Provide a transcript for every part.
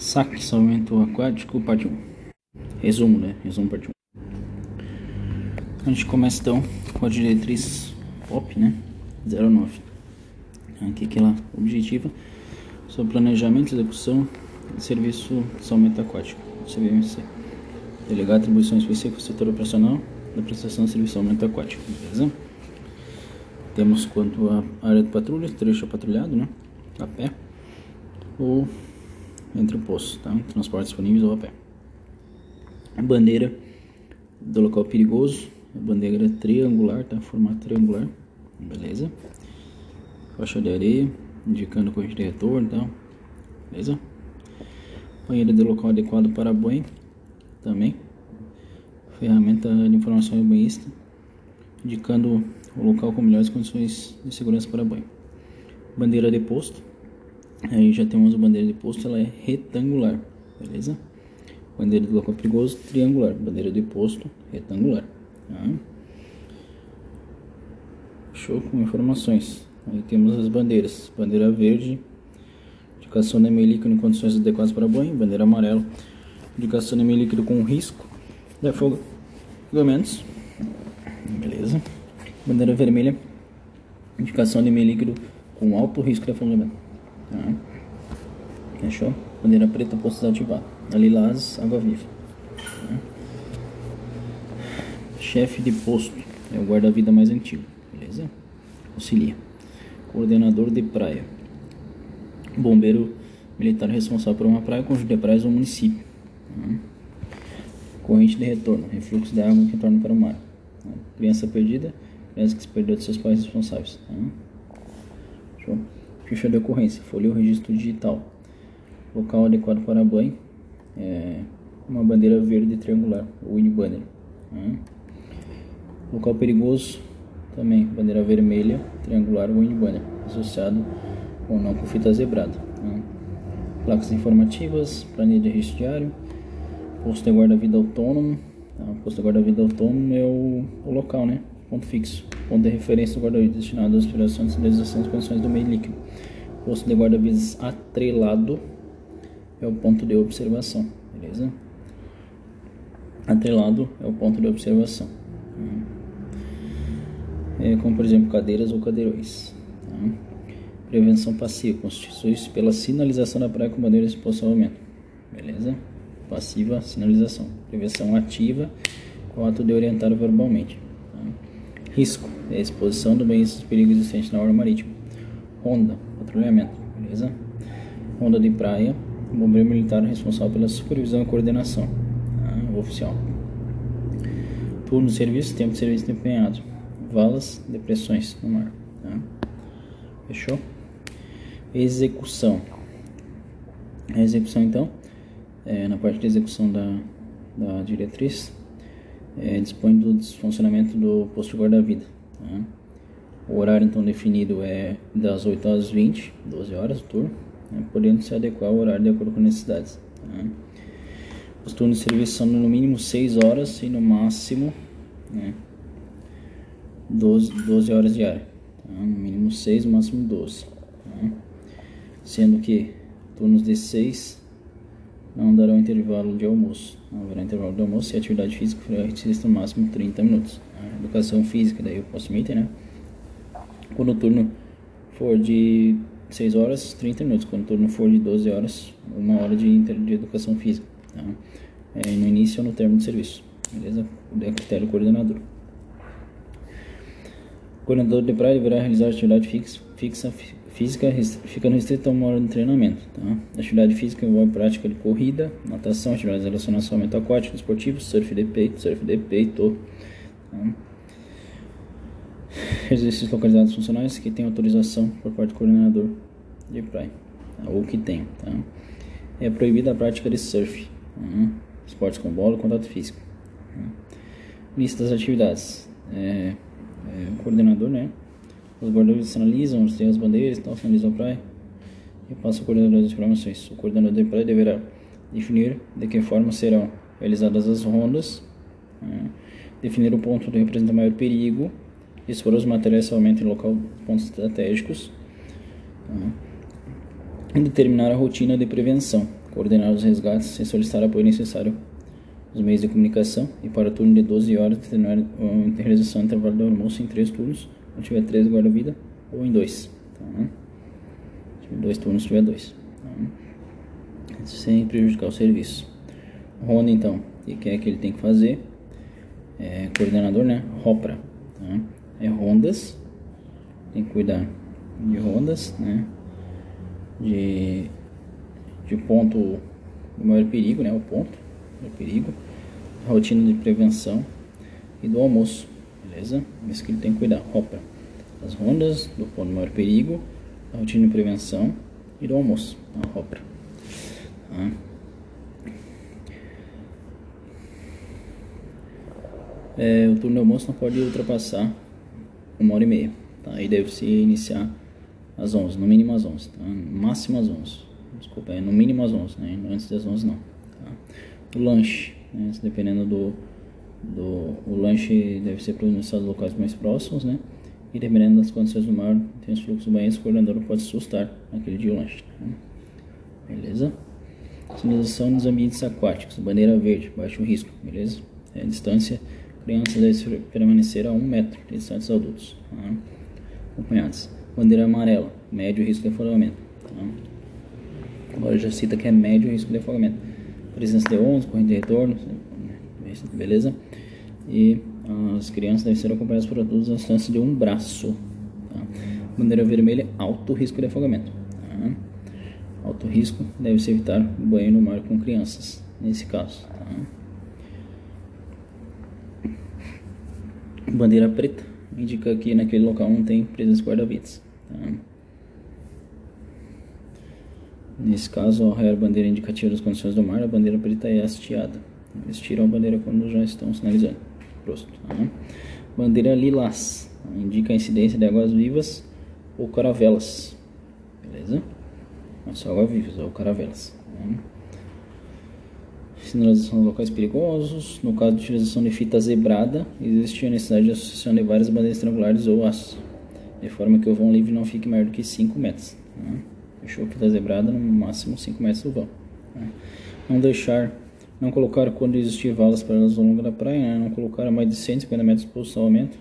Saque, salvamento aquático, parte 1. Resumo, né? Resumo, parte 1. A gente começa então com a diretriz POP, né? 09. Aqui que ela objetiva sobre planejamento, execução e serviço de salvamento aquático, CVMC. Delegar atribuições específicas do setor operacional da prestação de serviço de salvamento aquático, beleza? Temos quanto à área de patrulha, trecho patrulhado, né? A pé. Ou entre o posto, tá? Transportes disponíveis ou a pé. A bandeira do local perigoso, a bandeira triangular, tá? Formato triangular, beleza? Faixa de areia, indicando corrente de retorno, tá? Beleza? Banheira de local adequado para banho, também. Ferramenta de informação do banhista, indicando o local com melhores condições de segurança para banho. Bandeira de posto, Aí já temos a bandeira de posto, ela é retangular, beleza? Bandeira do local perigoso, triangular. Bandeira de posto, retangular. Tá? Show com informações. Aí temos as bandeiras. Bandeira verde, indicação de meio líquido em condições adequadas para banho. Bandeira amarela, indicação de meio líquido com risco de afogamentos. Beleza. Bandeira vermelha, indicação de meio líquido com alto risco de afogamento. Tá? Fechou? Bandeira preta, posto desativado. Lilás, água viva. Tá? Chefe de posto é o guarda-vida mais antigo, beleza? Auxilia. Coordenador de praia. Bombeiro militar responsável por uma praia, conjunto de praias ou município. Tá? Corrente de retorno, refluxo de água que retorna para o mar. Criança perdida, criança que se perdeu de seus pais responsáveis. Show? Ficha de ocorrência, folha ou registro digital. Local adequado para banho. É uma bandeira verde triangular, o wind banner. Né? Local perigoso, também bandeira vermelha triangular, wind banner, associado ou não com fita zebrada. Né? Placas informativas, planilha de registro diário, posto de guarda-vida autônomo. Tá? Posto de guarda-vida autônomo é o, o local, né? ponto fixo, ponto de referência do guarda-vidas destinado às operações de sinalização das condições do meio líquido. Posto de guarda-vidas atrelado é o ponto de observação, beleza? Atrelado é o ponto de observação. É, como por exemplo cadeiras ou cadeirões. Tá? Prevenção passiva constitui-se pela sinalização da praia com bandeiras de posicionamento. Beleza? Passiva, sinalização. Prevenção ativa, com o ato de orientar verbalmente. Risco é exposição do bem dos perigos existentes na hora marítima. Ronda, patrulhamento, beleza? Ronda de praia, bombeiro militar responsável pela supervisão e coordenação, tá? oficial. Turno de serviço, tempo de serviço desempenhado. Valas, depressões no mar. Tá? Fechou? Execução. A execução, então, é, na parte de execução da, da diretriz, é, dispõe do funcionamento do posto guarda-vida. Tá? O horário então definido é das 8 às 20, 12 horas o turno, né? podendo se adequar ao horário de acordo com necessidades. Tá? Os turnos de serviço são no mínimo 6 horas e no máximo né, 12, 12 horas diárias. Tá? No mínimo 6, no máximo 12. Tá? Sendo que turnos de 6 não dará intervalo de almoço. Não haverá intervalo de almoço e atividade física será no máximo 30 minutos. A educação física, daí eu posso meter, né? Quando o turno for de 6 horas, 30 minutos. Quando o turno for de 12 horas, uma hora de, de educação física. Tá? É, no início ou no termo de serviço. Beleza? É critério coordenador. O coordenador de praia deverá realizar atividade fixa, fixa física ficando restrita a uma hora de treinamento. Tá? Atividade física envolve prática de corrida, natação, atividades relacionadas ao aumento aquático, esportivo, surf de peito, surf de peito. Tá? Exercícios localizados funcionais que têm autorização por parte do coordenador de praia, tá? ou que tem. Tá? É proibida a prática de surf, tá? esportes com bola, contato físico. Tá? Lista das atividades. É, é, o coordenador, né? Os guarda sinalizam, tem as bandeiras, então sinalizam a praia e passa o coordenador das informações. O coordenador da praia deverá definir de que forma serão realizadas as rondas, né? definir o ponto que representa maior perigo, expor os materiais somente em local pontos estratégicos né? e determinar a rotina de prevenção. coordenar os resgates e solicitar apoio necessário os meios de comunicação e para turno de 12 horas determinar a realização do intervalo do almoço em três turnos, quando tiver três guarda-vida, ou em dois. Tá? Se tiver dois turnos, tiver dois. Tá? Sem prejudicar o serviço. Ronda então, o que é que ele tem que fazer? É, coordenador, né? Ropra. Tá? É rondas, tem que cuidar de rondas, né? De, de ponto do maior perigo, né? O ponto do perigo, rotina de prevenção e do almoço, beleza? Isso que ele tem que cuidar. Ropra. As rondas do ponto do maior perigo, a rotina de prevenção e do almoço. A ropra. Tá? É, o turno de almoço não pode ultrapassar uma hora e meia. Tá? Aí deve se iniciar às 11, no mínimo às 11, tá? no máximo às 11. Desculpa, é no mínimo às 11, né? antes das 11 não. Tá? O lanche, né? dependendo do, do. O lanche deve ser pronunciado em locais mais próximos, né? E dependendo das condições do mar, tem os fluxos banheiros, o coordenador pode assustar naquele dia o lanche. Tá? Beleza? Sinalização nos ambientes aquáticos, bandeira verde, baixo risco, beleza? É, distância Crianças devem permanecer a um metro distantes adultos. Tá? Acompanhados. Bandeira amarela, médio risco de afogamento. Tá? Agora já cita que é médio risco de afogamento. Presença de ondas, corrente de retorno, beleza? E as crianças devem ser acompanhadas por adultos a distância de um braço. Tá? Bandeira vermelha, alto risco de afogamento. Tá? Alto risco, deve-se evitar banho no mar com crianças, nesse caso. Tá? bandeira preta indica que naquele local não tem presas guarda-vidas. Tá? Nesse caso, a bandeira indicativa das condições do mar, a bandeira preta é hasteada. Eles tiram a bandeira quando já estão sinalizando. Tá? Bandeira lilás indica a incidência de águas vivas ou caravelas. Beleza? Não só águas vivas ou caravelas. Tá? sinalização de locais perigosos. No caso de utilização de fita zebrada, existe a necessidade de associação de várias bandeiras triangulares ou aço, de forma que o vão livre não fique maior do que 5 metros. Tá? Fechou fita zebrada no máximo 5 metros do vão. Tá? Não deixar, não colocar quando existir valas paradas ao longo da praia, né? não colocar a mais de 150 metros de posicionamento,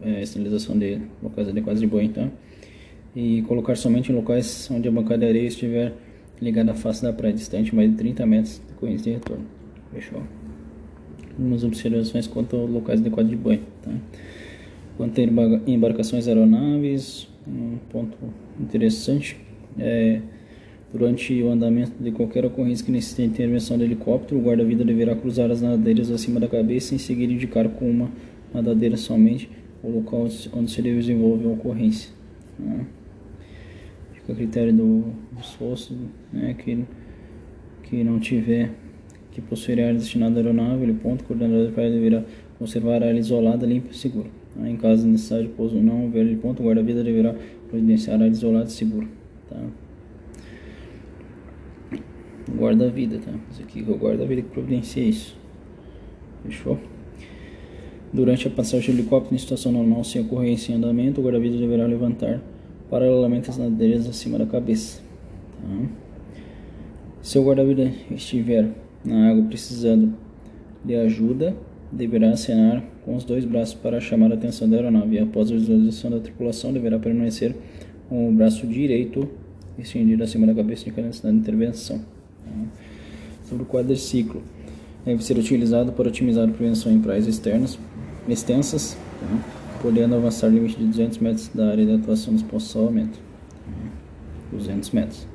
é, sinalização de locais adequados de boi, então. E colocar somente em locais onde a bancada de areia estiver ligada à face da praia, distante mais de 30 metros de corrente de retorno. Fechou? Algumas observações quanto aos locais adequados de banho. Tá? Quanto a embarcações aeronaves, um ponto interessante é durante o andamento de qualquer ocorrência que necessite intervenção de helicóptero, o guarda-vida deverá cruzar as nadadeiras acima da cabeça e em seguida indicar com uma nadadeira somente o local onde se desenvolve a ocorrência. Tá? Fica a critério do esforço, né, que, que não tiver que possuir área destinada à aeronave, ele ponto, o coordenador da praia deverá conservar a área isolada, limpa e segura. Tá? Em caso de necessidade de pouso não houver de ponto, o guarda-vida deverá providenciar a área isolada e segura. Tá? Guarda-vida, tá? Isso aqui é o guarda-vida que providencia isso. Fechou? Durante a passagem do helicóptero em situação normal, sem ocorrência em andamento, o guarda-vida deverá levantar paralelamente às nadeiras acima da cabeça. Tá? Se o guarda-vida estiver na água precisando de ajuda, deverá acenar com os dois braços para chamar a atenção da aeronave. Após a visualização da tripulação, deverá permanecer com o braço direito estendido acima da cabeça de cada necessidade de intervenção. Tá? Sobre o quadriciclo, deve ser utilizado para otimizar a prevenção em praias externas extensas. Tá? podendo avançar o limite de 200 metros da área de atuação dos postos de salvamento. 200 metros.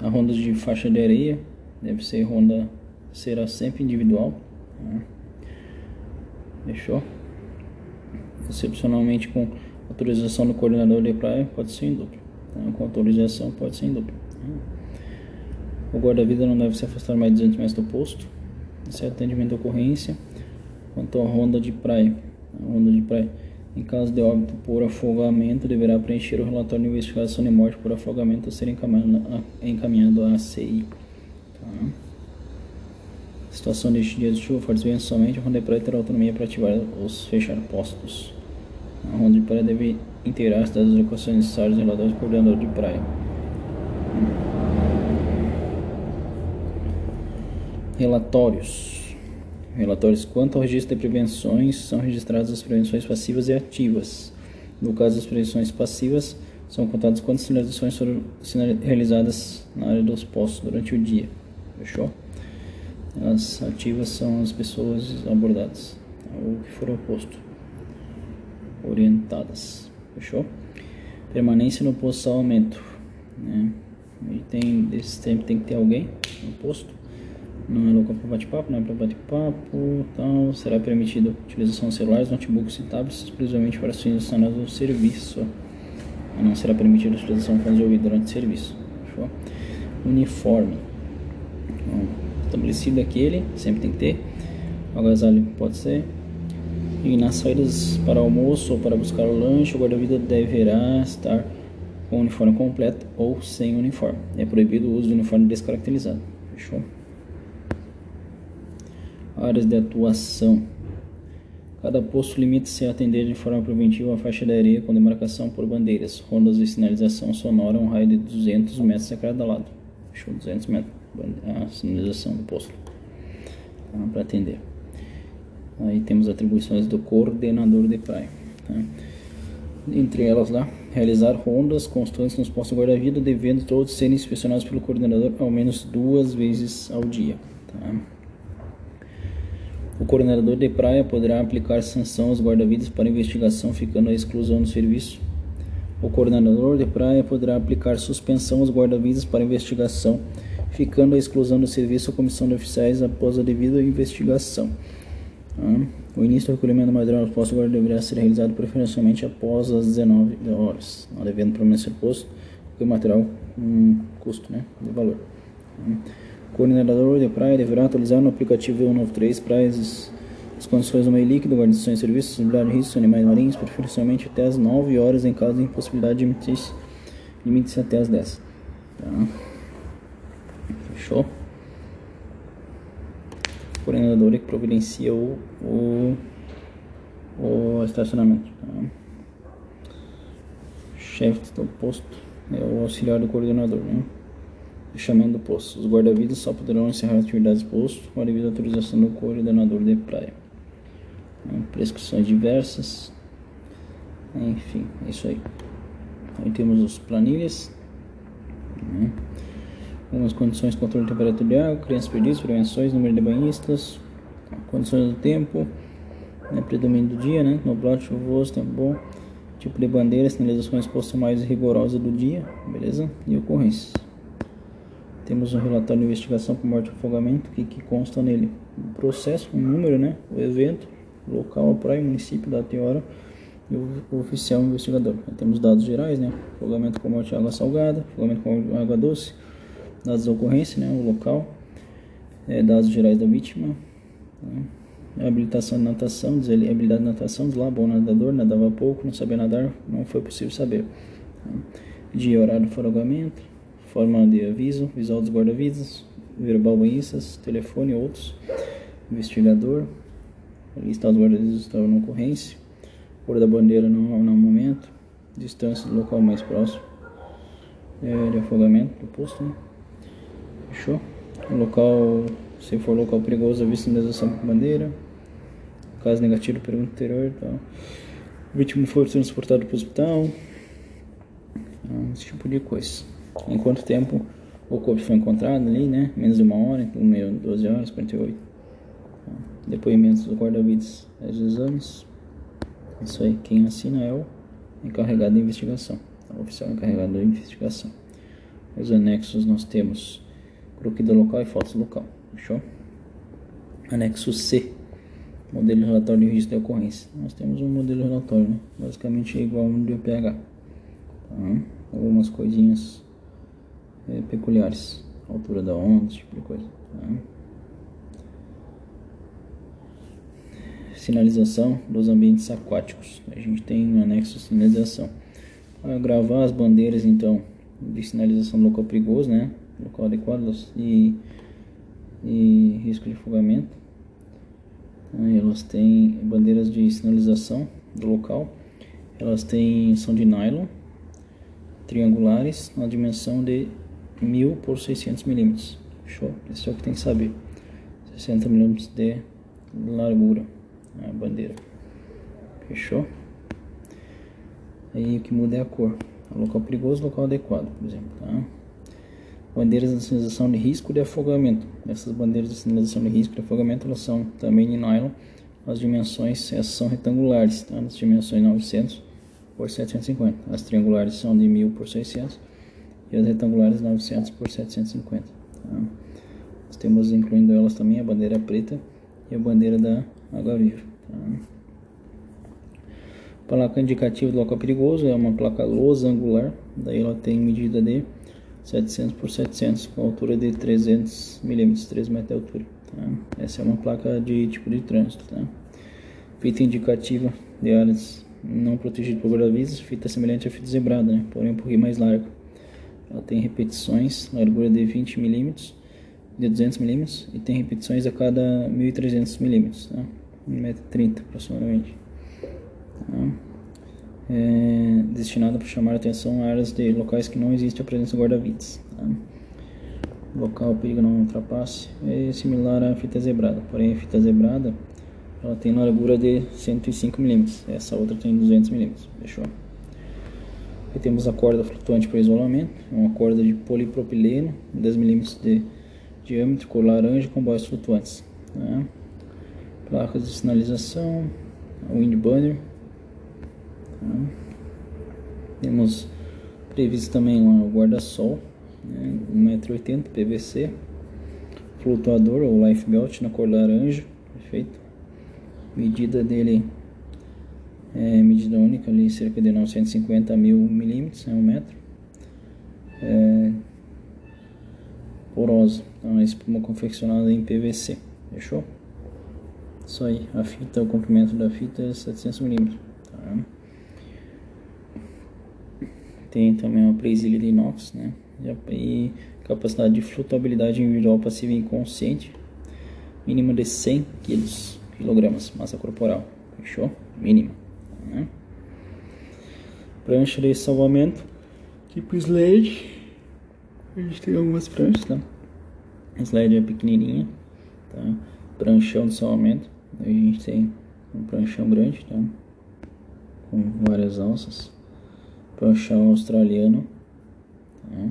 A ronda de faixa de areia deve ser ronda, será sempre individual. Fechou? Excepcionalmente com autorização do coordenador de praia, pode ser em duplo. Com autorização, pode ser em duplo. O guarda-vida não deve se afastar mais de 200 metros do posto. Esse é atendimento à ocorrência. Quanto à ronda de praia, a ronda de praia, em caso de óbito por afogamento, deverá preencher o relatório de investigação de morte por afogamento a ser encaminhado, à ACI. Tá? Situação de dia de chuva, fortes ventos somente, a ronda de praia terá autonomia para ativar os fechar postos. A ronda de praia deve integrais das equações necessárias em relação ao coordenador de Praia. Relatórios. Relatórios quanto ao registro de prevenções são registradas as prevenções passivas e ativas. No caso das prevenções passivas, são contadas quantas sinalizações foram realizadas na área dos postos durante o dia. Fechou? As ativas são as pessoas abordadas, ou que foram posto, orientadas. Fechou? Permanência no posto salvamento. Né? E tem, desse tempo tem que ter alguém no posto. Não é local para bate-papo, não é para bate-papo. Então, será permitida a utilização de celulares, notebooks e tablets exclusivamente para fins adicionais do serviço. Não será permitida a utilização de fones de ouvido durante o serviço. Fechou? Uniforme. Bom, estabelecido aquele, sempre tem que ter. O agasalho pode ser. E nas saídas para almoço ou para buscar o lanche, o guarda-vida deverá estar com uniforme completo ou sem uniforme. É proibido o uso de uniforme descaracterizado. Fechou? Áreas de atuação. Cada posto limita-se a atender de forma preventiva a faixa de areia com demarcação por bandeiras, rondas de sinalização sonora, um raio de 200 metros a cada lado. Fechou 200 metros a sinalização do posto tá? para atender. Aí temos atribuições do coordenador de praia. Tá? Entre elas lá, realizar rondas constantes nos postos guarda-vida, devendo todos serem inspecionados pelo coordenador ao menos duas vezes ao dia. Tá? O coordenador de praia poderá aplicar sanção aos guarda-vidas para investigação, ficando a exclusão do serviço. O coordenador de praia poderá aplicar suspensão aos guarda-vidas para investigação, ficando a exclusão do serviço à comissão de oficiais após a devida investigação. O início do recolhimento do material no posto guarda deverá ser realizado preferencialmente após as 19 horas, não devendo permanecer posto, o material um custo né, de valor. O coordenador de praia deverá atualizar no aplicativo 193 praias as condições do meio líquido, guarnição de serviços, de riscos animais marinhos, preferencialmente até as 9 horas em caso de impossibilidade de emitir limite até as 10. Tá? Fechou? Coordenador que providencia o, o, o estacionamento. Tá? Chefe do posto é o auxiliar do coordenador. Né? Fechamento do posto. Os guarda-vidas só poderão encerrar atividades do posto com a devida autorização do coordenador de praia. Né? Prescrições diversas. Enfim, é isso aí. Aí temos os planilhas. Né? Algumas condições de controle de temperatura de água, crianças perdidas, prevenções, número de banhistas, condições do tempo, né, predomínio do dia, né, nublado, chuvoso, tempo bom, tipo de bandeira, sinalizações postas mais rigorosas do dia, beleza? E ocorrências. Temos um relatório de investigação por morte e afogamento, que, que consta nele o processo, o número, né, o evento, local, a praia, município, data e hora, e o, oficial investigador. Temos dados gerais, né, afogamento com morte e água salgada, afogamento com água doce, dados da ocorrência, né, o local, é, dados gerais da vítima, tá? habilitação de natação, habilidade de natação, bom nadador, nadava pouco, não sabia nadar, não foi possível saber. Tá? Dia horário do foragamento, forma de aviso, visual dos guarda-vidas, verbal banhistas, telefone outros, investigador, lista dos guarda-vidas estavam na ocorrência, cor da bandeira no, no momento, distância do local mais próximo, é, de afogamento do posto, né? Fechou? Local, se for local perigoso, avisa sinalização com bandeira. Caso negativo, pergunta anterior. Tá? O vítima foi transportado para o hospital. Então, esse tipo de coisa. Em quanto tempo o corpo foi encontrado ali, né? Menos de uma hora, então meio 12 horas, 48. Tá? Depoimentos do guarda-vidas dos exames. Isso aí, quem assina é o encarregado da investigação. O oficial encarregado da investigação. Os anexos nós temos croquis do local e fotos do local. Fechou? Anexo C. Modelo de relatório de registro de ocorrência. Nós temos um modelo de relatório, né? Basicamente é igual ao do IPH. Tá? Algumas coisinhas é, peculiares. Altura da onda, esse tipo de coisa. Tá? Sinalização dos ambientes aquáticos. A gente tem um anexo sinalização. Gravar as bandeiras, então, de sinalização do local perigoso, né? Local adequado e, e risco de afogamento. Elas têm bandeiras de sinalização do local. Elas têm são de nylon, triangulares, na dimensão de 1000 por 600 milímetros. Show, isso é o que tem que saber. 60 milímetros de largura a bandeira. Fechou? Aí o que muda é a cor. Local perigoso, local adequado, por exemplo. Tá? Bandeiras de sinalização de risco de afogamento. Essas bandeiras de sinalização de risco de afogamento elas são também de nylon. As dimensões essas são retangulares, tá? As dimensões 900 por 750. As triangulares são de 1000 por 600 e as retangulares 900 por 750. Tá? Nós temos incluindo elas também a bandeira preta e a bandeira da Água Viva. Tá? Placa indicativa do local perigoso é uma placa losangular, daí ela tem medida de 700 por 700 com altura de 300 milímetros, 3 metros de altura. Tá? Essa é uma placa de tipo de trânsito. Tá? Fita indicativa de áreas não protegidas por guarda-vidas, fita semelhante à fita zebrada, né? porém um pouquinho mais larga. Ela tem repetições, largura de 20 milímetros, de 200 milímetros e tem repetições a cada 1300 milímetros, tá? 1,30m aproximadamente. Tá? É destinada para chamar atenção a áreas de locais que não existe a presença de guarda-vidas. Tá? Local perigo não ultrapasse é similar à fita zebrada, porém a fita zebrada ela tem largura de 105 milímetros, essa outra tem 200 milímetros. Fechou? Aqui temos a corda flutuante para isolamento, é uma corda de polipropileno, 10 milímetros de diâmetro, cor laranja com boias flutuantes. Tá? Placas de sinalização, wind banner. Tá? Temos previsto também um guarda-sol, né, 1,80m PVC, flutuador ou life belt na cor laranja, perfeito. Medida dele é medida única ali, cerca de 950 mil milímetros, é um metro. É, porosa, então é espuma confeccionada em PVC, fechou? Isso aí, a fita, o comprimento da fita é 700 milímetros. Tá? Tem também uma presilha de inox, né? E capacidade de flutuabilidade individual passiva inconsciente, mínima de 100 quilos, quilogramas, massa corporal, fechou? Mínima. Né? Prancha de salvamento, tipo sled. A gente tem algumas pranchas, tá? Sled é pequenininha, tá? Pranchão de salvamento. A gente tem um pranchão grande, tá? Com várias alças. Pranchão australiano, tá?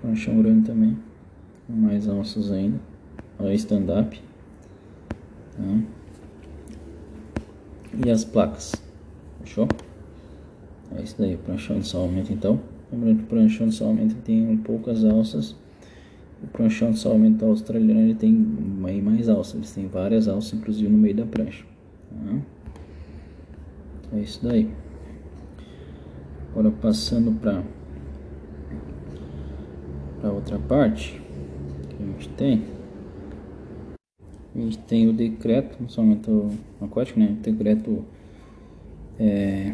Pranchão grande também, mais alças ainda. Olha stand-up, tá? E as placas, fechou? É isso daí, pranchão de salvamento então. Lembrando que o pranchão de salvamento tem poucas alças o pranchão de salvamento australiano ele tem mais alças, eles têm várias alças, inclusive no meio da prancha. Tá? É isso daí. Agora passando para para outra parte que a gente tem. A gente tem o decreto, no salvamento aquático, né? O decreto é,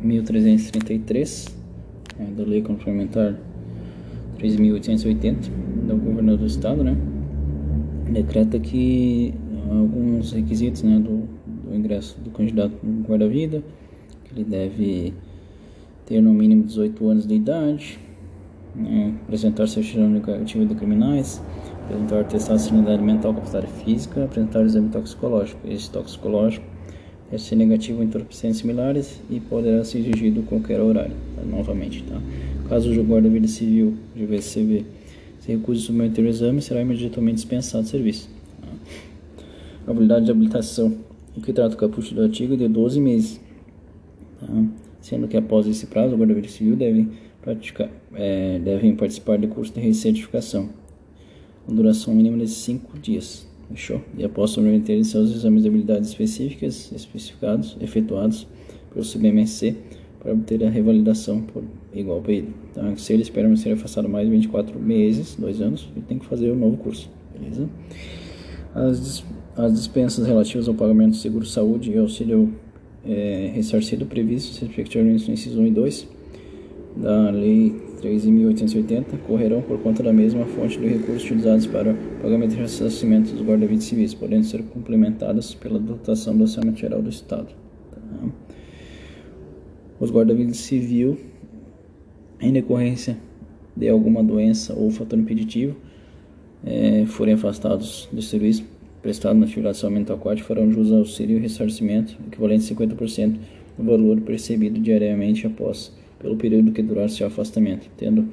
1333 é, da Lei Complementar 3.880 do governador do estado, né? Decreta que alguns requisitos né, do, do ingresso do candidato guarda-vida, que ele deve ter no mínimo 18 anos de idade, né, apresentar certidão negativa de criminais, apresentar testado de sanidade mental, capacidade física, apresentar exame toxicológico. Esse toxicológico deve ser negativo em entorpecentes similares e poderá ser exigido a qualquer horário, tá? novamente, tá? Caso o guarda-vida civil de VCV se recuse a submeter o exame, será imediatamente dispensado do serviço. A habilidade de habilitação, o que trata o caput do artigo, é de 12 meses. Tá? Sendo que após esse prazo, o guarda-vida civil deve praticar, é, devem participar de curso de recertificação, com duração mínima de 5 dias. Fechou? E após submeterem seus exames de habilidades específicas, especificados, efetuados pelo CBMSC, para obter a revalidação por igual período. Então, se ele espera ser afastado mais de 24 meses, dois anos, ele tem que fazer o um novo curso, beleza? As, as dispensas relativas ao pagamento do seguro-saúde e auxílio é, ressarcido previstos, respectivamente no inciso 1 e 2 da Lei 13.880, correrão por conta da mesma fonte de recursos utilizados para pagamento e ressarcimento dos guarda-vidas civis, podendo ser complementadas pela dotação do orçamento geral do Estado. Tá? os guarda-vidas civil em decorrência de alguma doença ou fator impeditivo, é, forem afastados do serviço prestado na de salvamento aquático farão jus ao auxílio e ressarcimento equivalente a 50% do valor percebido diariamente após pelo período que durar seu afastamento, tendo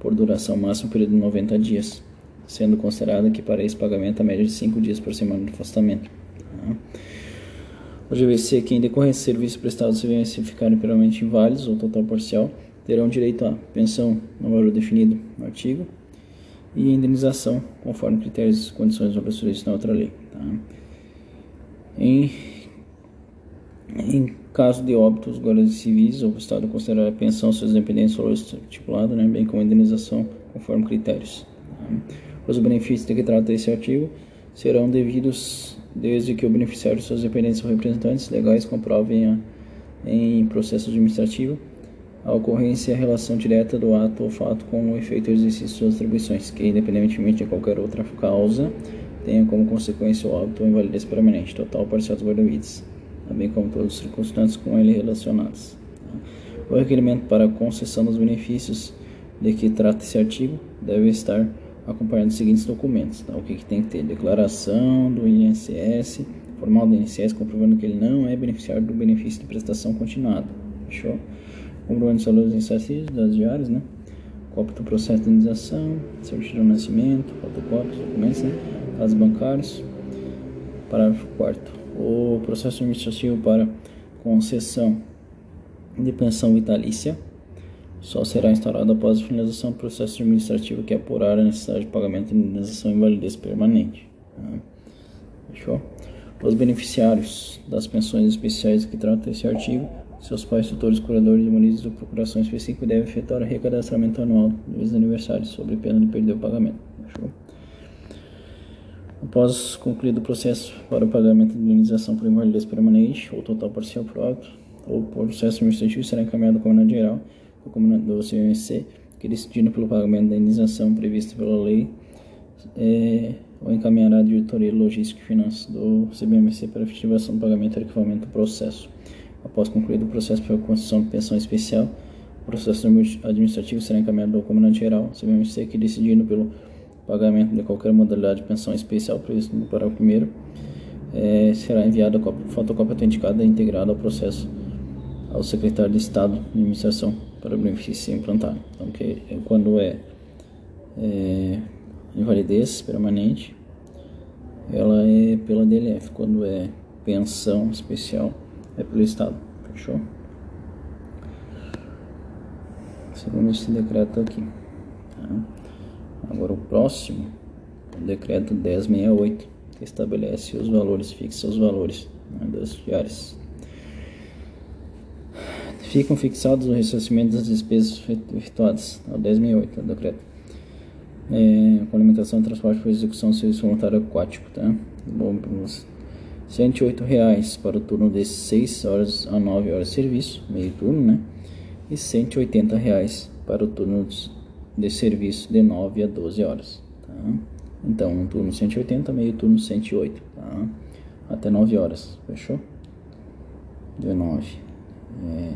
por duração máxima um período de 90 dias, sendo considerado que para esse pagamento a média de 5 dias por semana de afastamento. O GVC, que em decorrência de serviços prestados se ficarem plenamente inválidos ou total parcial, terão direito a pensão no valor definido no artigo e indenização conforme critérios e condições obrigatórias na outra lei. Tá? Em, em caso de óbito, os guardas civis ou o Estado considerar a pensão seus dependentes valor estipulado, né, bem como indenização conforme critérios. Tá? Os benefícios de que trata esse artigo serão devidos desde que o beneficiário e seus dependentes ou representantes legais comprovem a, em processo administrativo a ocorrência e a relação direta do ato ou fato com o efeito exercício de suas atribuições, que, independentemente de qualquer outra causa, tenha como consequência o óbito ou invalidez permanente, total ou parcial dos guarda-vidas, também como todas as circunstâncias com ele relacionadas. O requerimento para a concessão dos benefícios de que trata esse artigo deve estar acompanhado dos seguintes documentos. Tá? O que, que tem que ter? Declaração do INSS, formal do INSS comprovando que ele não é beneficiário do benefício de prestação continuada. Fechou? Comprovante de salários insacios das diárias, né? Cópia do processo de indenização, certidão de nascimento, fotocópias, documentos, né? Dados bancários. Parágrafo 4 O processo administrativo para concessão de pensão vitalícia só será instaurado após a finalização do processo administrativo que apurar a necessidade de pagamento de indenização e invalidez permanente. Tá? Fechou? Os beneficiários das pensões especiais que trata esse artigo seus pais, tutores, curadores e munizes de procuração específica devem efetuar recadastramento anual dos aniversários, sob pena de perder o pagamento. Após concluído o processo para o pagamento de indenização por invalidez permanente ou total parcial por auto, ou processo administrativo, será encaminhado ao comandante geral do, comandante do CMC, que decidindo pelo pagamento da indenização prevista pela lei, é, ou encaminhará a diretoria logística e finanças do CBMC para efetivação do pagamento e arquivamento do processo. Após concluído o processo para concessão de pensão especial, o processo administrativo será encaminhado ao comandante geral, CMC, que decidindo pelo pagamento de qualquer modalidade de pensão especial previsto no parágrafo 1 é, será enviada a fotocópia autenticada e integrada ao processo ao secretário de Estado de Administração para o benefício ser implantado. Então, que, é quando é, é invalidez permanente, ela é pela DLF. Quando é pensão especial, é pelo Estado. Fechou? Segundo esse decreto aqui. Tá? Agora o próximo, o decreto 1068, que estabelece os valores, fixa os valores né, das diárias. Ficam fixados o ressarcimento das despesas efetuadas, é o 1068, o decreto. É, com alimentação transporte para execução serviço voluntário aquático, tá? Bom, 108 reais para o turno de 6 horas a 9 horas de serviço, meio turno, né? E 180 reais para o turno de serviço de 9 a 12 horas, tá? Então, um turno 180, meio turno 108, tá? Até 9 horas, fechou? De 9, é,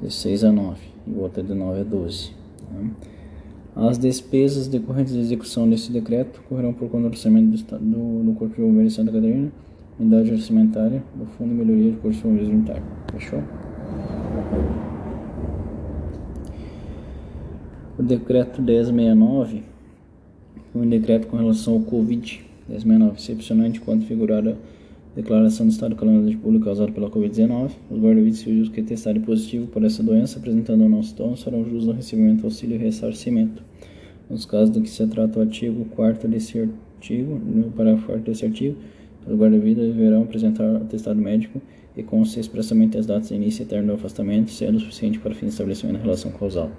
de 6 a 9 e o outro é de 9 a 12, tá? As despesas decorrentes da execução desse decreto correrão por conta do orçamento do, do, do Corpo de Bombeiros de Santa Catarina unidade orçamentária do Fundo de Melhoria de Curso Militar. Fechou? O decreto 1069 foi um decreto com relação ao Covid. 1069, excepcionante quando figurar a declaração de estado de calamidade pública causada pela Covid-19. Os guarda-vidas civis que testarem positivo por essa doença, apresentando ou não sintomas, serão justos no recebimento auxílio e ressarcimento. Nos casos do que se trata o artigo 4 desse artigo, no parágrafo 4 desse artigo, os guarda-vidas deverão apresentar atestado médico e conste expressamente as datas de início e término do afastamento, sendo suficiente para fim de estabelecimento da relação causal.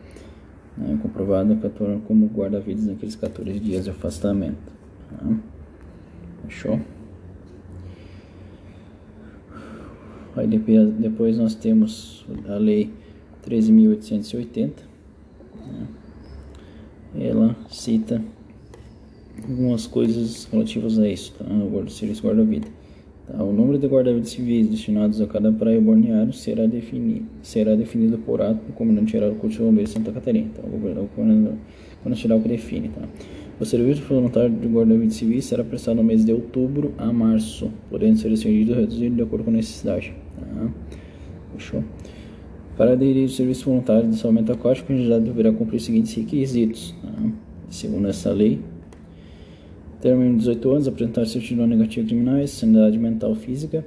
É comprovado que atuam como guarda-vidas naqueles 14 dias de afastamento. Tá? Fechou? Aí depois nós temos a lei 13.880. Né? Ela cita algumas coisas relativas a isso, tá? Guarda serviço guarda-vida. Tá? O número de guarda-vidas civis destinados a cada praia balneário será definido, será definido por ato do comandante geral do Corpo de Bombeiros de Santa Catarina. Tá? O comandante geral que define, tá? O serviço voluntário de guarda-vida civil será prestado no mês de outubro a março, podendo ser estendido ou reduzido de acordo com a necessidade. Tá? Fechou? Para aderir ao serviço voluntário de salvamento aquático, o candidato deverá cumprir os seguintes requisitos. Tá? Segundo essa lei, ter menos de 18 anos, apresentar certidão negativa criminais, sanidade mental física,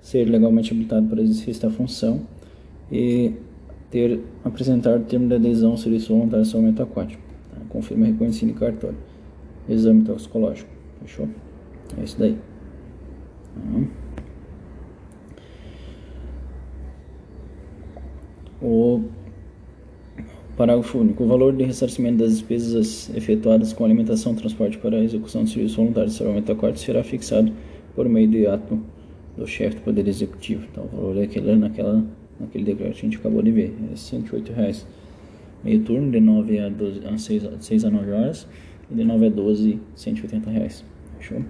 ser legalmente habilitado para exercício da função e ter apresentar termo de adesão ao serviço voluntário de salvamento aquático confirma reconhecido em cartório. Exame toxicológico. Fechou? É isso daí. Uhum. O parágrafo único. O valor de ressarcimento das despesas efetuadas com alimentação, transporte para a execução do serviço voluntário de salvamento aquático será fixado por meio de ato do chefe do Poder Executivo. Então, o valor é aquele, naquela, naquele decreto que a gente acabou de ver. É 108 reais meio turno, de 9 a, 12, a 6, 6 a 9 horas, e de 9 a 12, 180 reais. Fechou?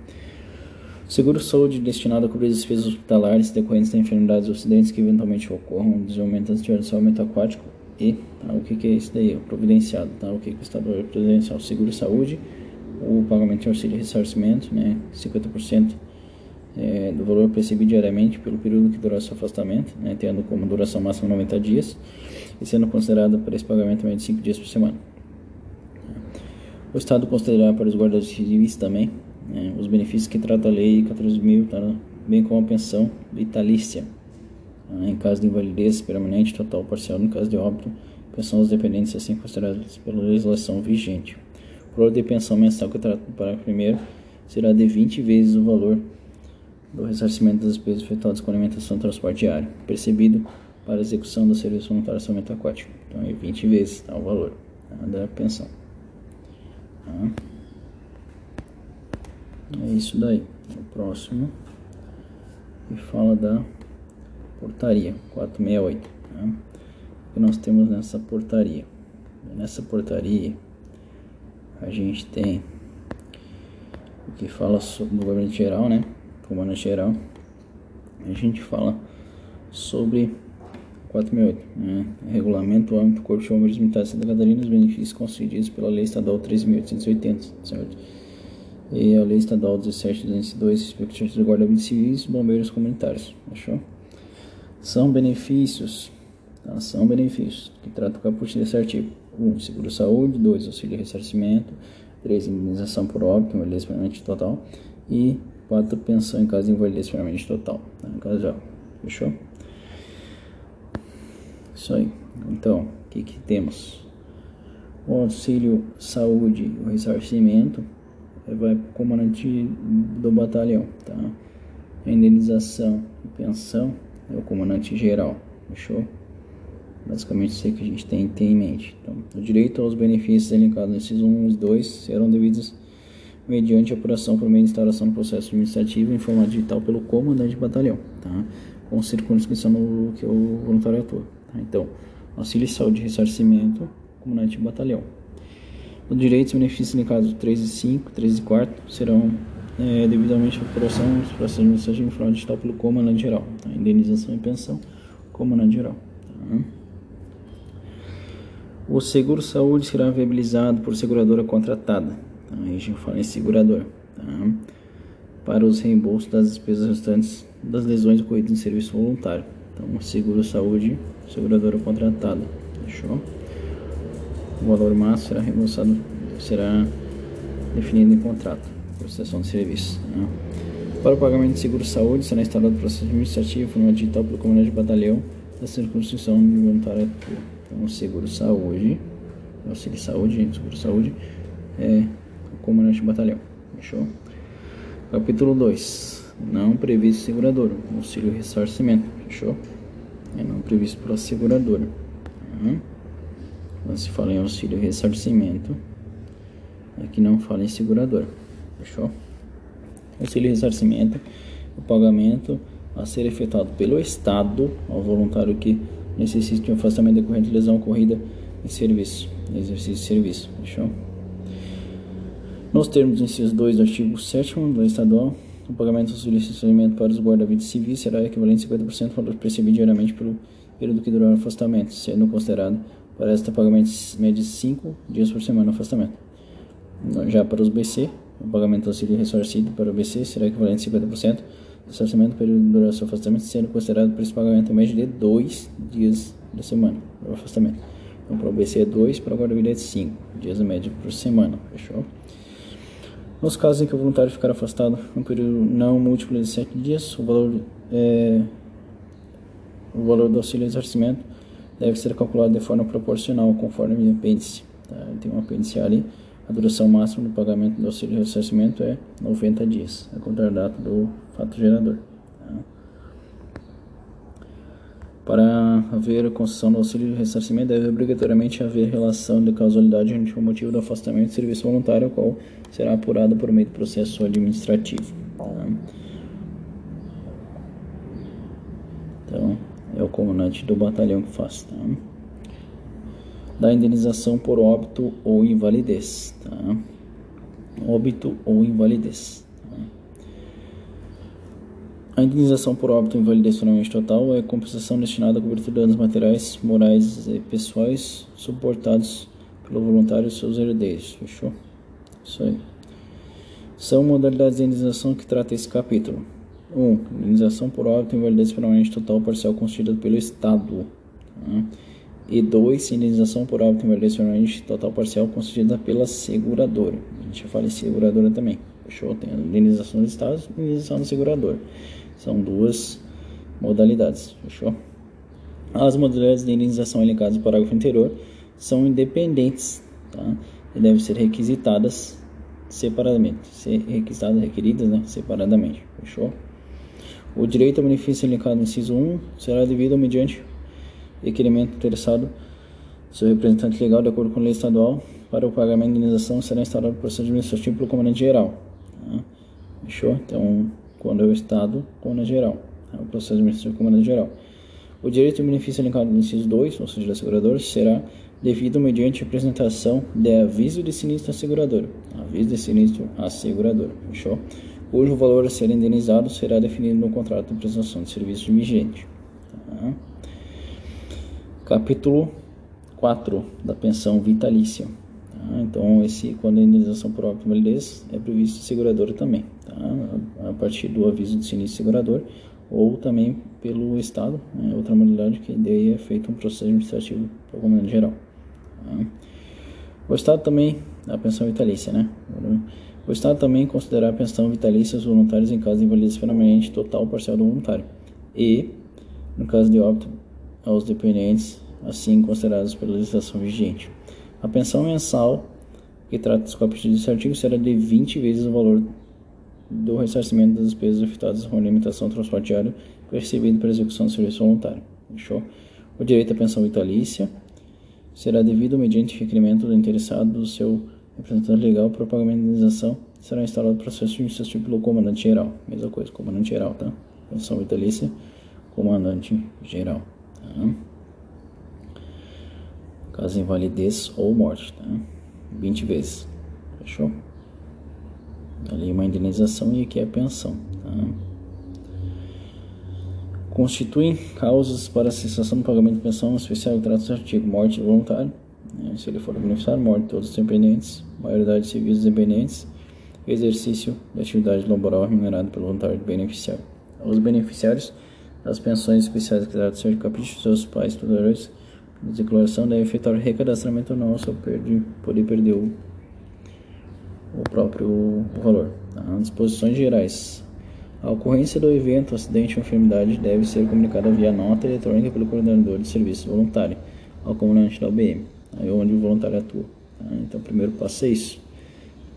Seguro saúde destinado a cobrir as despesas hospitalares decorrentes de enfermidades ou acidentes que eventualmente ocorram, desenvolvimento antiaerossol aquático e tá, o que, que é isso daí? O providenciado, tá? O que, que o Estado vai providenciar? O seguro saúde, o pagamento de auxílio e ressarcimento, né? 50% é, do valor percebido diariamente pelo período que durar seu afastamento, né? Tendo como duração máxima 90 dias e sendo considerado para esse pagamento médio de 5 dias por semana. O Estado considerará para os guardas civis também né, os benefícios que trata a Lei 14.000, tá, bem como a pensão vitalícia, em caso de invalidez permanente, total ou parcial, no caso de óbito, pensão aos dependentes assim consideradas pela legislação vigente. O valor de pensão mensal que trata do parágrafo primeiro será de 20 vezes o valor do ressarcimento das despesas efetuadas com alimentação e transporte diário, percebido para execução do serviço voluntário de salvamento aquático. Então é 20 vezes tá, o valor tá, da pensão. Tá. É isso daí. O próximo que fala da portaria 468. Tá? O que nós temos nessa portaria? Nessa portaria a gente tem o que fala sobre o governo geral, né? Comandante geral. A gente fala sobre 468. Né? Regulamento âmbito Corpo de Bombeiros Militar de Santa Catarina os benefícios concedidos pela Lei Estadual 13.880, certo? E a Lei Estadual 17.202, respectivamente do Guarda-Vida Civis e Bombeiros Comunitários, fechou? São benefícios, tá? São benefícios que tratam o caput desse artigo. 1. Um, seguro-saúde. 2. Auxílio ressarcimento. 3. Indenização por óbito, invalidez permanente total. E 4. Pensão em caso de invalidez permanente total, tá? No caso óbito, fechou? Isso aí. Então, o que, que temos? O auxílio saúde, o ressarcimento vai para o comandante do batalhão, tá? A indenização e pensão é o comandante geral, fechou? Basicamente isso aí que a gente tem, tem em mente. Então, o direito aos benefícios elencados nesses 1 e 2 serão devidos mediante apuração por meio de instauração do processo administrativo em forma digital pelo comandante de batalhão, tá? Com circunscrição no que o voluntário atua. Tá? Então, auxílio de saúde e ressarcimento, comandante de batalhão. Os direitos e benefícios caso 3 e 5, 3 e 4 serão é, devidamente apuração dos processos em forma digital pelo comandante geral. Tá? Indenização e pensão, comandante geral. Tá? O seguro saúde será viabilizado por seguradora contratada. Tá? Aí a gente fala em segurador. Tá? Para os reembolsos das despesas restantes das lesões ocorridas em serviço voluntário. Então, seguro saúde, seguradora contratada. Fechou? O valor máximo será reembolsado, será definido em contrato, prestação de serviço. Né? Para o pagamento de seguro saúde, será instalado processo administrativo forma digital pelo comandante de batalhão da circunscrição de voluntário. Então, seguro saúde, auxílio saúde, seguro saúde, é o comandante de batalhão. Fechou? Capítulo 2 não previsto seguradora, auxílio ressarcimento, fechou? É não previsto para a seguradora. Tá? Quando se fala em auxílio ressarcimento, aqui não fala em seguradora, fechou? Auxílio ressarcimento, o pagamento a ser efetuado pelo Estado ao voluntário que necessite de um afastamento decorrente de lesão ocorrida em serviço, exercício de serviço, fechou? Nos termos do inciso 2 do artigo 7 da Lei Estadual o pagamento do licenciamento para os guarda-vidas civis será equivalente a 50% do valor percebido diariamente pelo período que durar o afastamento, sendo considerado para esta pagamento médio de 5 dias por semana no afastamento. Já para os BC, o pagamento do auxílio ressarcido para o BC será equivalente a 50% do ressarcimento do período de duração do afastamento, sendo considerado por esse pagamento em média de dois dias da semana para o afastamento. Então, para o BC é 2, para a guarda-vida é 5 dias a média por semana, fechou? Nos casos em que o voluntário ficar afastado um período não múltiplo de 7 dias, o valor, é, o valor do auxílio ressarcimento deve ser calculado de forma proporcional, conforme o apêndice. Tá? Tem um apêndice ali. A duração máxima do pagamento do auxílio ressarcimento é 90 dias, a contar a data do fato gerador. Tá? Para haver a concessão do auxílio de ressarcimento, deve obrigatoriamente haver relação de causalidade entre o motivo do afastamento do serviço voluntário, o qual será apurado por meio do processo administrativo. Tá? Então, é o comandante do batalhão que faz. Tá? Da indenização por óbito ou invalidez. Tá? Óbito ou invalidez. A indenização por óbito ou invalidez finalmente total é compensação destinada a cobertura de danos materiais, morais e pessoais suportados pelo voluntário e seus herdeiros. Fechou? Isso aí. São modalidades de indenização que trata esse capítulo. 1. Um, indenização por óbito ou invalidez permanente total parcial constituída pelo Estado. Tá? E 2. Indenização por óbito invalidez total parcial constituída pela seguradora. A gente já fala em seguradora também. Fechou? Tem a indenização do Estado e indenização do segurador. São duas modalidades, fechou? As modalidades de indenização elencadas no parágrafo anterior são independentes, tá? E devem ser requisitadas separadamente, ser requisitadas, requeridas, né, separadamente, fechou? O direito ao benefício elencado no inciso 1 será devido mediante requerimento interessado seu representante legal de acordo com a lei estadual para o pagamento de indenização será instaurado o processo administrativo pelo comandante geral. Tá? Fechou? Então, quando é o Estado, é geral. É o processo administrativo comandante geral. O direito ao benefício elencado no inciso 2, ou seja, da seguradora, será devido mediante apresentação de aviso de sinistro à seguradora. Aviso de sinistro à seguradora. Fechou? Cujo valor a ser indenizado será definido no contrato de prestação de serviço vigente. Tá? Capítulo 4 da pensão vitalícia. Tá? Então, esse, quando a indenização por óbito validez é previsto seguradora também tá? a partir do aviso de sinistro segurador ou também pelo Estado, né? outra modalidade que daí é feito um processo administrativo para o geral. Tá? O Estado também, a pensão vitalícia, né? O Estado também considera a pensão vitalícia aos voluntários em caso de invalidez permanente total ou parcial do voluntário e, no caso de óbito, aos dependentes, assim considerados pela legislação vigente. A pensão mensal que trata dos capítulos desse artigo será de 20 vezes o valor do ressarcimento das despesas afetadas com limitação do transporte diário percebido para execução do serviço voluntário. Fechou? O direito à pensão vitalícia será devido mediante requerimento do interessado do seu representante legal para o pagamento de indenização será instalado o processo administrativo pelo comandante geral. Mesma coisa, comandante geral, tá? Pensão vitalícia, comandante geral, tá? Caso invalidez ou morte, tá? 20 vezes. Fechou? ali uma indenização e aqui é a pensão. Tá? Constituem causas para a cessação do pagamento de pensão, especial que trata do artigo morte voluntária, né? se ele for beneficiário, morte de todos os dependentes, maioridade de civis dependentes, exercício de atividade laboral remunerada pelo voluntário beneficiário. Os beneficiários das pensões especiais que tratam do seu capítulo, seus pais, tutores, de declaração devem efetuar recadastramento não, só perde, poder perder o o próprio valor. Tá? Disposições gerais. A ocorrência do evento, acidente ou enfermidade deve ser comunicada via nota eletrônica pelo coordenador de serviço voluntário ao comandante da UBM, aí onde o voluntário atua. Tá? Então, primeiro passo é isso.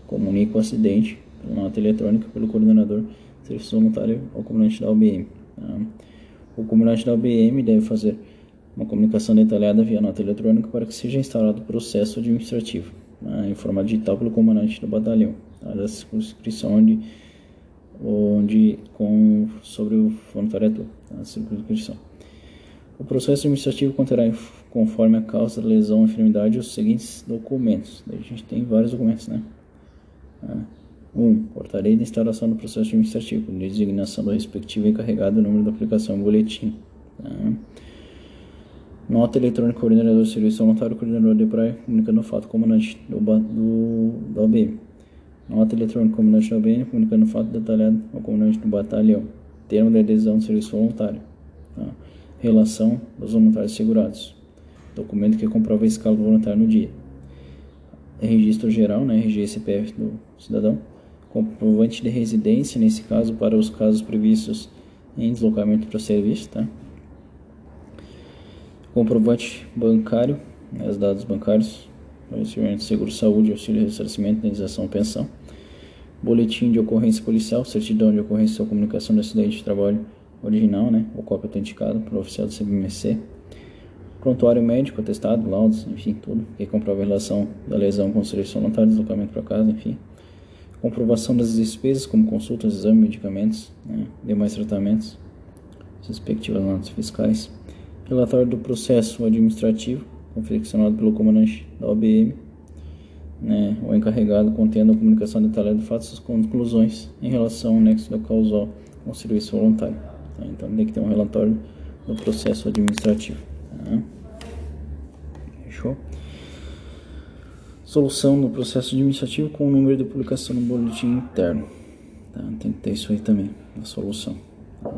Comunica o acidente pela nota eletrônica pelo coordenador de serviço voluntário ao comandante da UBM. Tá? O comandante da UBM deve fazer uma comunicação detalhada via nota eletrônica para que seja instaurado o processo administrativo né, em forma digital pelo comandante do batalhão, tá, da circunscrição onde, onde com, sobre o voluntariado, tá, circunscrição. O processo administrativo conterá, conforme a causa da lesão ou enfermidade, os seguintes documentos. Daí a gente tem vários documentos, né? 1. Ah, um, portaria de instauração do processo administrativo, designação do respectivo encarregado, número da aplicação, boletim. Tá? Nota eletrônica coordenador do serviço voluntário coordenador de praia comunicando o fato comandante do, do, da OBM. Nota eletrônica comandante da OBM comunicando o fato detalhado ao comandante do batalhão. Termo de adesão do serviço voluntário. Tá? Relação dos voluntários segurados. Documento que comprova a escala voluntária no dia. Registro geral, né, RG CPF do cidadão. Comprovante de residência, nesse caso, para os casos previstos em deslocamento para serviço, tá? Comprovante bancário, né, os dados bancários, recebimento de seguro saúde, auxílio ressarcimento, indenização, pensão. Boletim de ocorrência policial, certidão de ocorrência ou comunicação de acidente de trabalho original, né, ou cópia autenticada para o oficial do CBMC. Prontuário médico, atestado, laudos, enfim, tudo que comprova a relação da lesão com o serviço voluntário, deslocamento para casa, enfim. Comprovação das despesas, como consultas, exames, medicamentos, né, demais tratamentos, respectivas notas fiscais Relatório do processo administrativo, confeccionado pelo comandante da OBM, né, o encarregado contendo a comunicação detalhada de fatos e conclusões em relação ao nexo da causal com o serviço voluntário. Tá? Então tem que ter um relatório do processo administrativo. Tá? Fechou? Solução do processo administrativo com o número de publicação no boletim interno. Tá? Tem que ter isso aí também, a solução. Tá?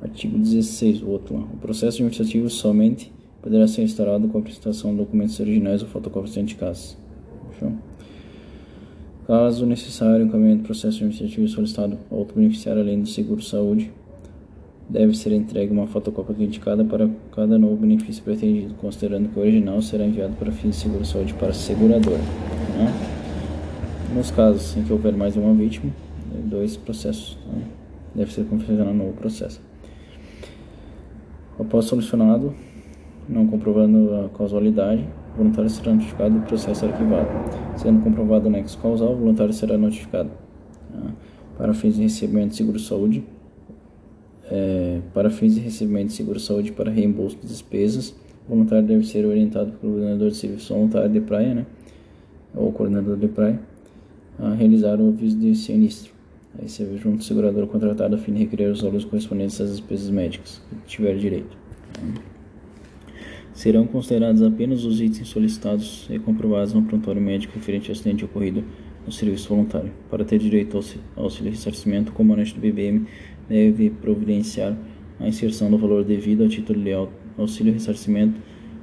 Artigo 16, o outro lá. O processo administrativo somente poderá ser instaurado com a apresentação de documentos originais ou fotocópias autenticadas. Fechou? Caso necessário, encaminhamento do processo administrativo solicitado a outro beneficiário além do seguro-saúde, deve ser entregue uma fotocópia autenticada para cada novo benefício pretendido, considerando que o original será enviado para fins de seguro-saúde para a seguradora. Né? Nos casos em que houver mais de uma vítima, dois processos, né? deve ser confeccionado um novo processo. Após solucionado, não comprovando a causalidade, o voluntário será notificado do processo arquivado. Sendo comprovado o nexo causal, o voluntário será notificado. Tá? Para fins de recebimento de seguro-saúde, é, para fins de recebimento de seguro-saúde para reembolso de despesas, o voluntário deve ser orientado pelo coordenador de serviço voluntário de praia, né, ou coordenador de praia, a realizar o aviso de sinistro. Aí você vê junto ao segurador contratado a fim de requerer os valores correspondentes às despesas médicas que tiver direito. Serão considerados apenas os itens solicitados e comprovados no prontuário médico referente ao acidente ocorrido no serviço voluntário. Para ter direito ao auxílio ressarcimento, o comandante do BBM deve providenciar a inserção do valor devido ao título de auxílio ressarcimento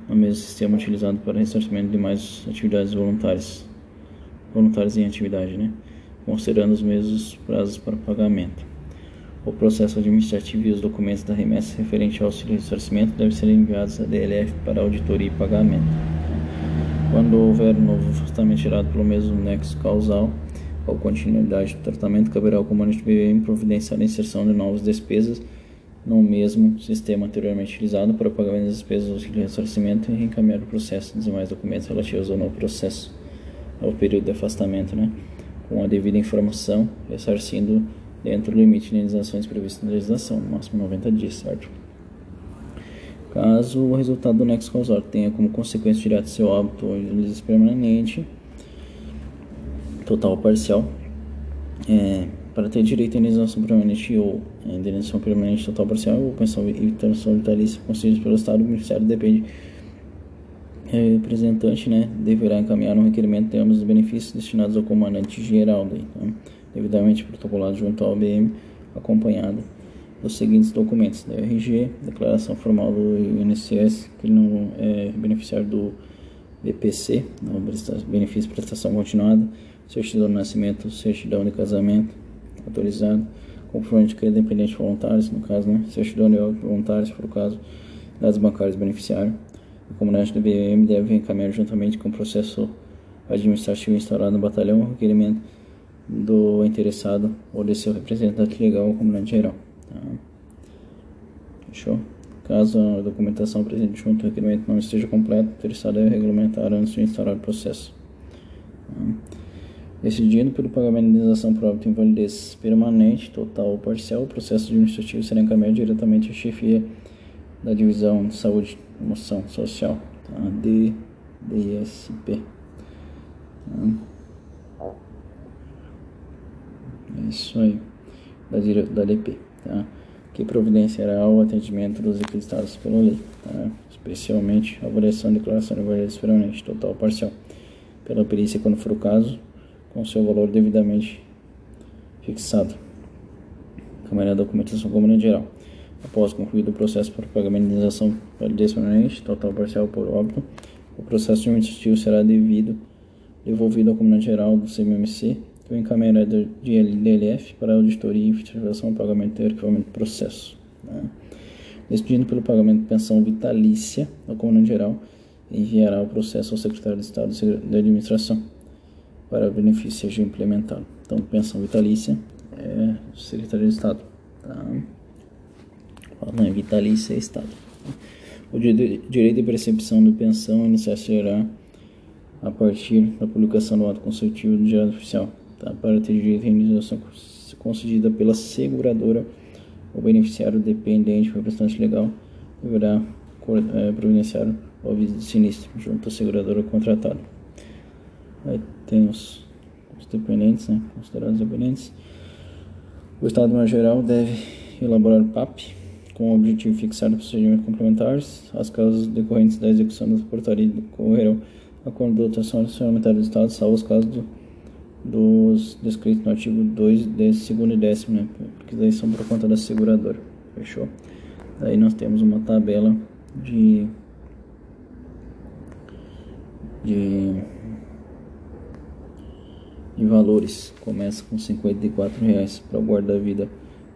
no mesmo sistema utilizado para ressarcimento de demais atividades voluntárias, voluntárias em atividade, né? considerando os mesmos prazos para pagamento. O processo administrativo e os documentos da remessa referente ao auxílio ressarcimento devem ser enviados à DLF para auditoria e pagamento. Quando houver um novo afastamento gerado pelo mesmo nexo causal ou continuidade do tratamento, caberá ao comandante do BBM providenciar a inserção de novas despesas no mesmo sistema anteriormente utilizado para o pagamento das despesas do auxílio e ressarcimento e reencaminhar o processo dos demais documentos relativos ao novo processo, ao período de afastamento, né? com a devida informação, ressarcindo dentro do limite de indenizações previsto na legislação, no máximo 90 dias, certo? Caso o resultado do nexo causal tenha como consequência direta seu hábito ou invalidez permanente, total ou parcial, é, para ter direito à indenização permanente ou indenização permanente total ou parcial ou pensão e pensão vitalícia concedidos pelo Estado, o beneficiário depende representante né, deverá encaminhar um requerimento de ambos os benefícios destinados ao comandante geral, daí, tá? devidamente protocolado junto ao OBM, acompanhado dos seguintes documentos: da RG, declaração formal do INSS, que ele não é beneficiário do BPC, não, benefício de prestação continuada, certidão de nascimento, certidão de casamento autorizado, comprovante de independente voluntários, no caso, né, certidão de voluntários, por caso, dados bancários beneficiário o comandante do BM deve encaminhar juntamente com o processo administrativo instaurado no batalhão o requerimento do interessado ou de seu representante legal ao comandante geral. Tá? Fechou? Caso a documentação presente junto ao requerimento não esteja completa, o interessado deve regulamentar antes de instaurar o processo. Tá? Decidido pelo pagamento de indenização por óbito invalidez permanente, total ou parcial, o processo administrativo será encaminhado diretamente à chefia da Divisão de Saúde e Promoção Social, tá? D, DSP. Tá? É isso aí, da, da DP, tá? que providenciará o atendimento dos requisitados pela lei, tá? especialmente avaliação, declaração de validez permanente, total ou parcial, pela perícia quando for o caso, com seu valor devidamente fixado. Câmara da documentação comum geral. Após concluído o processo para pagamento de indenização validez permanente, total ou parcial por óbito, o processo administrativo será devido devolvido ao Comandante Geral do CMMC que o encaminhamento de LDLF para auditoria e fiscalização do pagamento e arquivamento do processo. Né? Pelo pagamento de pensão vitalícia ao Comandante Geral, enviará o processo ao Secretário de Estado de Administração para benefício seja implementado. Então, pensão vitalícia é o Secretário de Estado. Tá? Não é vitalícia, é Estado. O direito de percepção de pensão iniciar-se-á a partir da publicação do ato consultivo do Diário Oficial tá? para ter direito à indenização concedida pela seguradora o beneficiário dependente representante legal deverá é, providenciar o aviso de sinistro junto à seguradora contratada. Tem os, os dependentes, né, considerados dependentes. O Estado Maior Geral deve elaborar PAP com o objetivo de fixar procedimentos complementares. As causas decorrentes da execução da portaria decorrerão a condotação orçamentária do Estado, salvo os casos do dos descritos no artigo 2, desse segundo e décimo, né? Porque daí são por conta da seguradora. Fechou? Daí nós temos uma tabela de de, de valores. Começa com 54 reais para o guarda-vida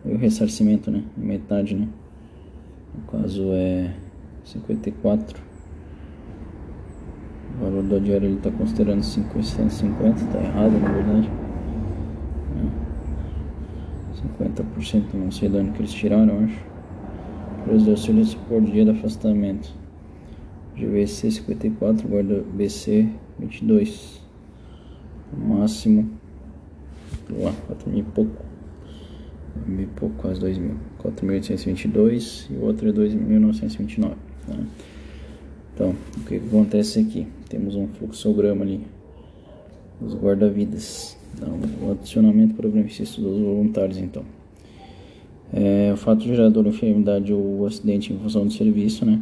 e o ressarcimento, né? Metade, né? No caso é 54 o valor do diário ele está considerando 550, está errado na verdade. É. 50% não sei de onde que eles tiraram, eu acho. Preço de auxílio por dia de afastamento. GVC 54, guarda BC 22. Máximo. Lá, 4 mil e pouco. Mil e pouco, quase 2 mil. 4.822 e o outro é 2.929. Tá? Então, o que acontece aqui? Temos um fluxograma ali, os guarda-vidas, então, o adicionamento para o benefício dos voluntários, então. É, o fato gerador de enfermidade ou acidente em função do serviço, né?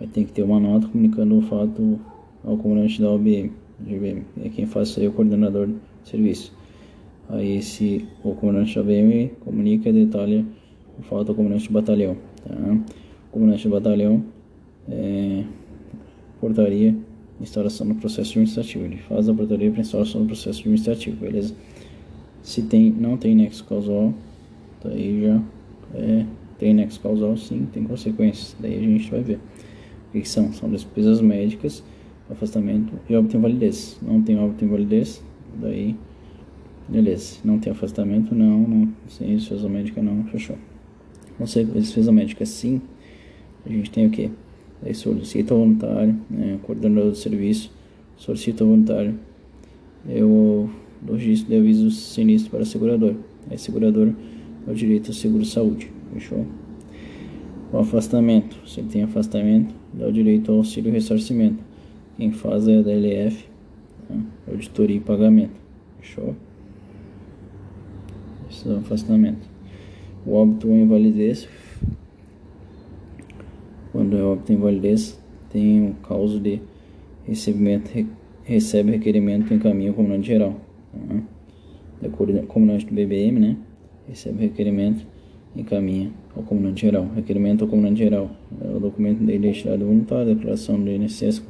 Aí tem que ter uma nota comunicando o fato ao comandante da OBM. É quem faz isso aí é o coordenador do serviço. Aí esse, o comandante da comunica e detalha o fato ao comandante do batalhão. Tá? O comandante do batalhão é, portaria instauração no processo administrativo. Ele faz a portaria para instauração no processo administrativo, beleza? Se tem, não tem nexo causal, daí já é, tem nexo causal, sim, tem consequências. Daí a gente vai ver. O que, que são? São despesas médicas, afastamento e óbito em validez. Não tem óbito em validez, daí beleza. Não tem afastamento, não, não. Sem despesa médica, não, fechou. Não sei, despesa médica sim, a gente tem o que? Solicita voluntário, né, coordenador do serviço, solicita voluntário. Eu registro de aviso sinistro para a seguradora. Aí segurador é o direito ao seguro saúde. Fechou? O afastamento. Se ele tem afastamento, dá o direito ao auxílio ressarcimento. Quem faz é a DLF, tá? auditoria e pagamento. Fechou? Esse é o afastamento. O óbito ou invalidez quando é óbito em validez, tem o causa de recebimento, recebe requerimento em caminho comandante geral. Com o comandante do BBM, né? Recebe requerimento encaminha ao comandante geral. Requerimento ao comandante geral. É o documento de identidade voluntária, declaração do INSS,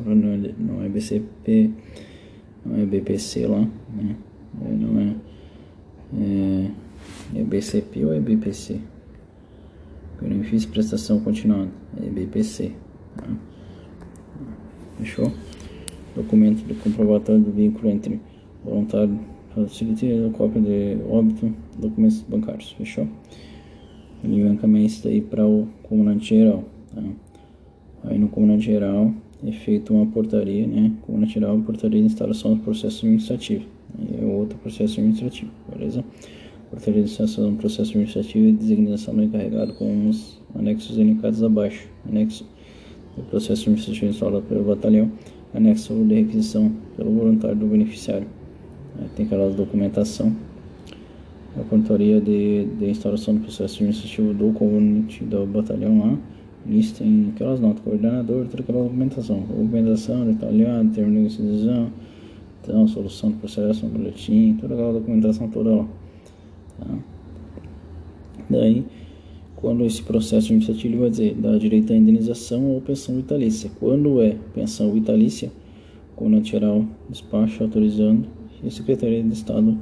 não é BCP, não é BPC lá, né? Não é, é, é BCP ou é BPC? Benefício de prestação continuada, é BPC. Tá? Fechou? Documento do comprovatório do vínculo entre voluntário facilitador, cópia de óbito, documentos bancários. Fechou? Ele encaminha isso daí para o comandante geral. Tá? Aí no comandante geral é feita uma portaria, né? Comandante geral, portaria de instalação do processo administrativo. Aí é outro processo administrativo, beleza? portaria de sanção do processo administrativo e designação do encarregado com os anexos elencados abaixo. Anexo do processo administrativo instaurado pelo batalhão, anexo de requisição pelo voluntário do beneficiário. Tem aquela documentação a portaria de, de instauração do processo administrativo do componente do batalhão lá, lista em aquelas notas, coordenador, toda aquela documentação, documentação detalhada, termo de decisão, então, solução do processo, um boletim, toda aquela documentação toda lá. Tá? Daí, quando esse processo administrativo vai dizer dá direito à indenização ou pensão vitalícia. Quando é pensão vitalícia, quando tirar o despacho autorizando e a Secretaria de Estado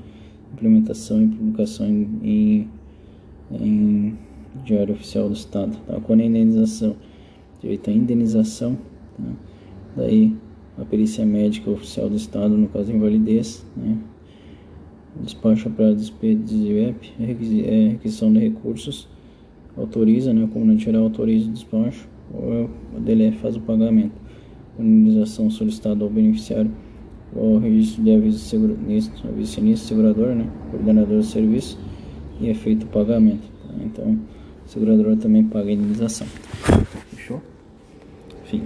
implementação e publicação em, em, Diário Oficial do Estado. Tá? Quando é indenização, direito à indenização, tá? daí a perícia médica oficial do Estado, no caso de invalidez, né? despacho para despesa de IEP, é requisição de recursos, autoriza, né, o comandante geral autoriza o despacho, ou o DLF faz o pagamento. A indenização solicitada ao beneficiário, o registro de aviso sinistro, aviso sinistro, segurador, né, coordenador do serviço, e é feito o pagamento. Tá? Então, a seguradora também paga a indenização. Fechou? Enfim.